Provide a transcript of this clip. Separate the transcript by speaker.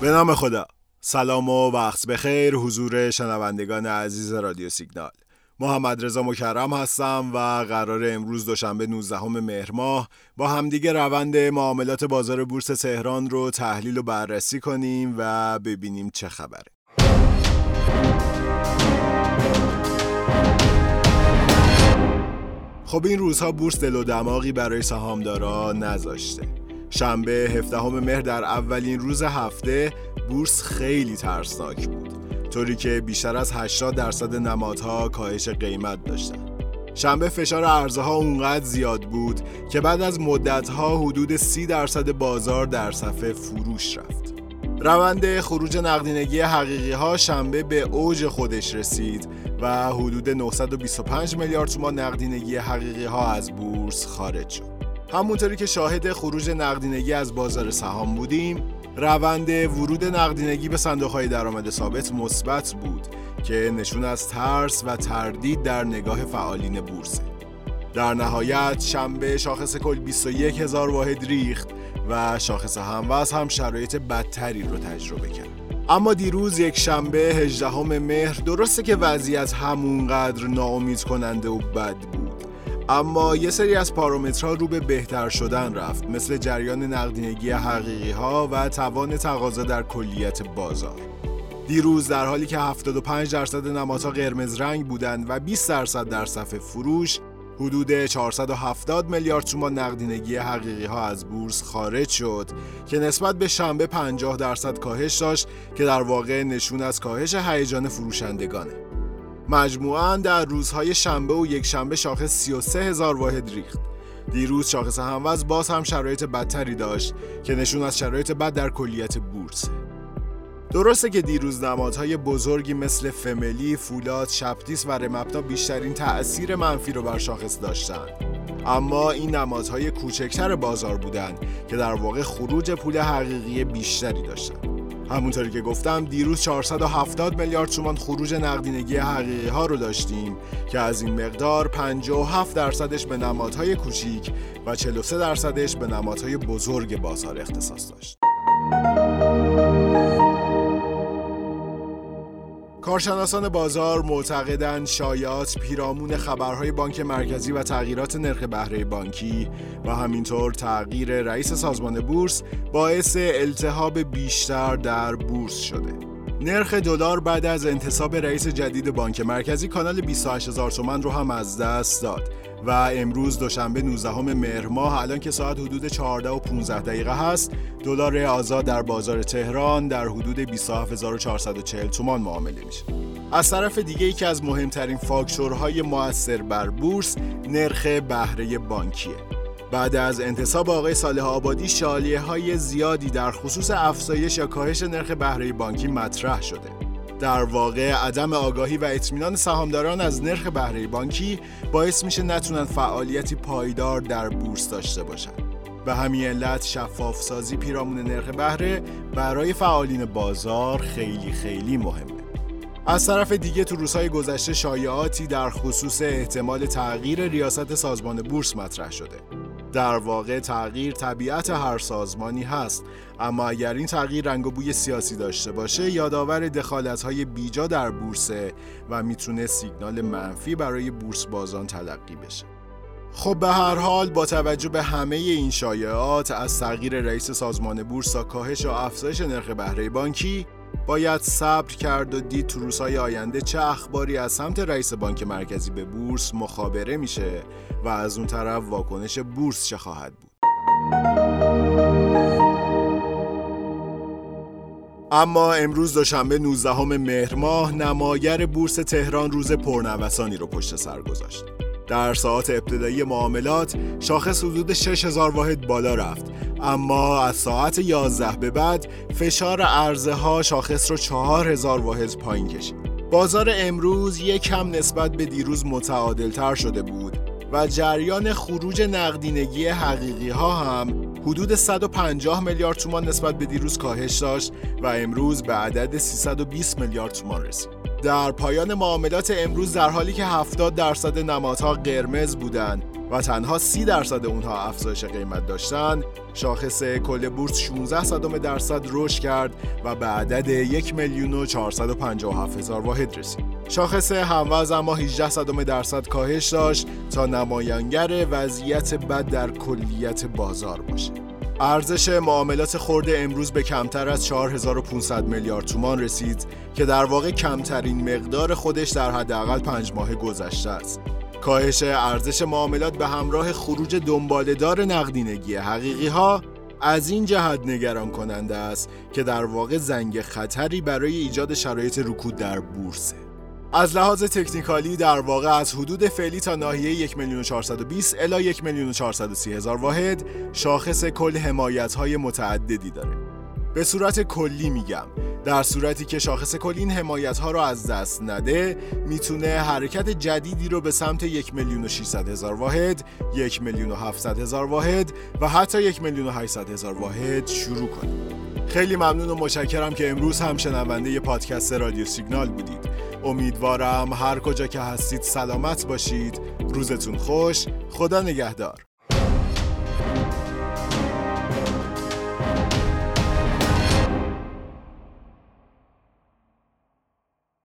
Speaker 1: به نام خدا. سلام و وقت بخیر حضور شنوندگان عزیز رادیو سیگنال. محمد رضا مکرم هستم و قرار امروز دوشنبه 19 مهر ماه با همدیگه روند معاملات بازار بورس تهران رو تحلیل و بررسی کنیم و ببینیم چه خبره. خب این روزها بورس دل و دماغی برای سهامدارا نذاشته. شنبه 17 مهر در اولین روز هفته بورس خیلی ترسناک بود طوری که بیشتر از 80 درصد نمادها کاهش قیمت داشتند. شنبه فشار ارزها اونقدر زیاد بود که بعد از مدتها حدود 30 درصد بازار در صفحه فروش رفت. روند خروج نقدینگی حقیقی ها شنبه به اوج خودش رسید و حدود 925 میلیارد تومان نقدینگی حقیقی ها از بورس خارج شد. همونطوری که شاهد خروج نقدینگی از بازار سهام بودیم روند ورود نقدینگی به صندوق های درآمد ثابت مثبت بود که نشون از ترس و تردید در نگاه فعالین بورس. در نهایت شنبه شاخص کل 21 هزار واحد ریخت و شاخص هموز هم شرایط بدتری رو تجربه کرد. اما دیروز یک شنبه 18 مهر درسته که وضعیت همونقدر ناامید کننده و بد بود اما یه سری از پارامترها رو به بهتر شدن رفت مثل جریان نقدینگی حقیقی ها و توان تقاضا در کلیت بازار. دیروز در حالی که 75 درصد نمادها قرمز رنگ بودند و 20 درصد در صفحه فروش حدود 470 میلیارد تومان نقدینگی حقیقی ها از بورس خارج شد که نسبت به شنبه 50 درصد کاهش داشت که در واقع نشون از کاهش هیجان فروشندگانه. مجموعاً در روزهای شنبه و یک شنبه شاخص 33 هزار واحد ریخت دیروز شاخص هموز باز هم شرایط بدتری داشت که نشون از شرایط بد در کلیت بورس درسته که دیروز نمادهای بزرگی مثل فملی، فولاد، شپتیس و رمپنا بیشترین تأثیر منفی رو بر شاخص داشتند. اما این نمادهای کوچکتر بازار بودند که در واقع خروج پول حقیقی بیشتری داشتند. همونطوری که گفتم دیروز 470 میلیارد تومان خروج نقدینگی حقیقی ها رو داشتیم که از این مقدار 57 درصدش به نمادهای کوچیک و 43 درصدش به نمادهای بزرگ بازار اختصاص داشت. کارشناسان بازار معتقدند شایعات پیرامون خبرهای بانک مرکزی و تغییرات نرخ بهره بانکی و همینطور تغییر رئیس سازمان بورس باعث التهاب بیشتر در بورس شده. نرخ دلار بعد از انتصاب رئیس جدید بانک مرکزی کانال 28 هزار تومن رو هم از دست داد و امروز دوشنبه 19 مهر ماه الان که ساعت حدود 14 و 15 دقیقه هست دلار آزاد در بازار تهران در حدود 27440 تومان معامله میشه. از طرف دیگه یکی از مهمترین فاکتورهای موثر بر بورس نرخ بهره بانکیه. بعد از انتصاب آقای صالح آبادی شالیه های زیادی در خصوص افزایش یا کاهش نرخ بهره بانکی مطرح شده. در واقع عدم آگاهی و اطمینان سهامداران از نرخ بهره بانکی باعث میشه نتونن فعالیتی پایدار در بورس داشته باشن. به همین علت شفاف سازی پیرامون نرخ بهره برای فعالین بازار خیلی خیلی مهمه. از طرف دیگه تو روزهای گذشته شایعاتی در خصوص احتمال تغییر ریاست سازمان بورس مطرح شده. در واقع تغییر طبیعت هر سازمانی هست. اما اگر این تغییر رنگ و بوی سیاسی داشته باشه یادآور دخالت های بیجا در بورسه و می‌تونه سیگنال منفی برای بورس بازان تلقی بشه. خب به هر حال با توجه به همه این شایعات از تغییر رئیس سازمان بورس تا کاهش و افزایش نرخ بهره بانکی باید صبر کرد و دید تو روزهای آینده چه اخباری از سمت رئیس بانک مرکزی به بورس مخابره میشه و از اون طرف واکنش بورس چه خواهد بود اما امروز دوشنبه 19 مهر ماه نماگر بورس تهران روز پرنوسانی رو پشت سر گذاشت. در ساعت ابتدایی معاملات شاخص حدود 6000 واحد بالا رفت اما از ساعت 11 به بعد فشار عرضه ها شاخص رو 4000 واحد پایین کشید. بازار امروز یک کم نسبت به دیروز متعادل تر شده بود و جریان خروج نقدینگی حقیقی ها هم حدود 150 میلیارد تومان نسبت به دیروز کاهش داشت و امروز به عدد 320 میلیارد تومان رسید. در پایان معاملات امروز در حالی که 70 درصد نمادها قرمز بودند و تنها 30 درصد اونها افزایش قیمت داشتن شاخص کل بورس 16 صدم درصد رشد کرد و به عدد 1 میلیون و 457 هزار واحد رسید. شاخص هموز اما 18 صدم درصد کاهش داشت تا نمایانگر وضعیت بد در کلیت بازار باشه. ارزش معاملات خورده امروز به کمتر از 4500 میلیارد تومان رسید که در واقع کمترین مقدار خودش در حداقل پنج ماه گذشته است. کاهش ارزش معاملات به همراه خروج دنبالدار نقدینگی حقیقی ها از این جهت نگران کننده است که در واقع زنگ خطری برای ایجاد شرایط رکود در بورسه. از لحاظ تکنیکالی در واقع از حدود فعلی تا ناحیه 1 میلیون 420 الی 1 میلیون 430 هزار واحد شاخص کل حمایت های متعددی داره. به صورت کلی میگم در صورتی که شاخص کلی این حمایت ها رو از دست نده می‌تونه حرکت جدیدی رو به سمت 1 میلیون و 600 هزار واحد 1 میلیون و 700 هزار واحد و حتی 1 میلیون و 800 هزار واحد شروع کنه خیلی ممنون و متشکرم که امروز هم شنونده پادکست رادیو سیگنال بودید. امیدوارم هر کجا که هستید سلامت باشید. روزتون خوش. خدا نگهدار.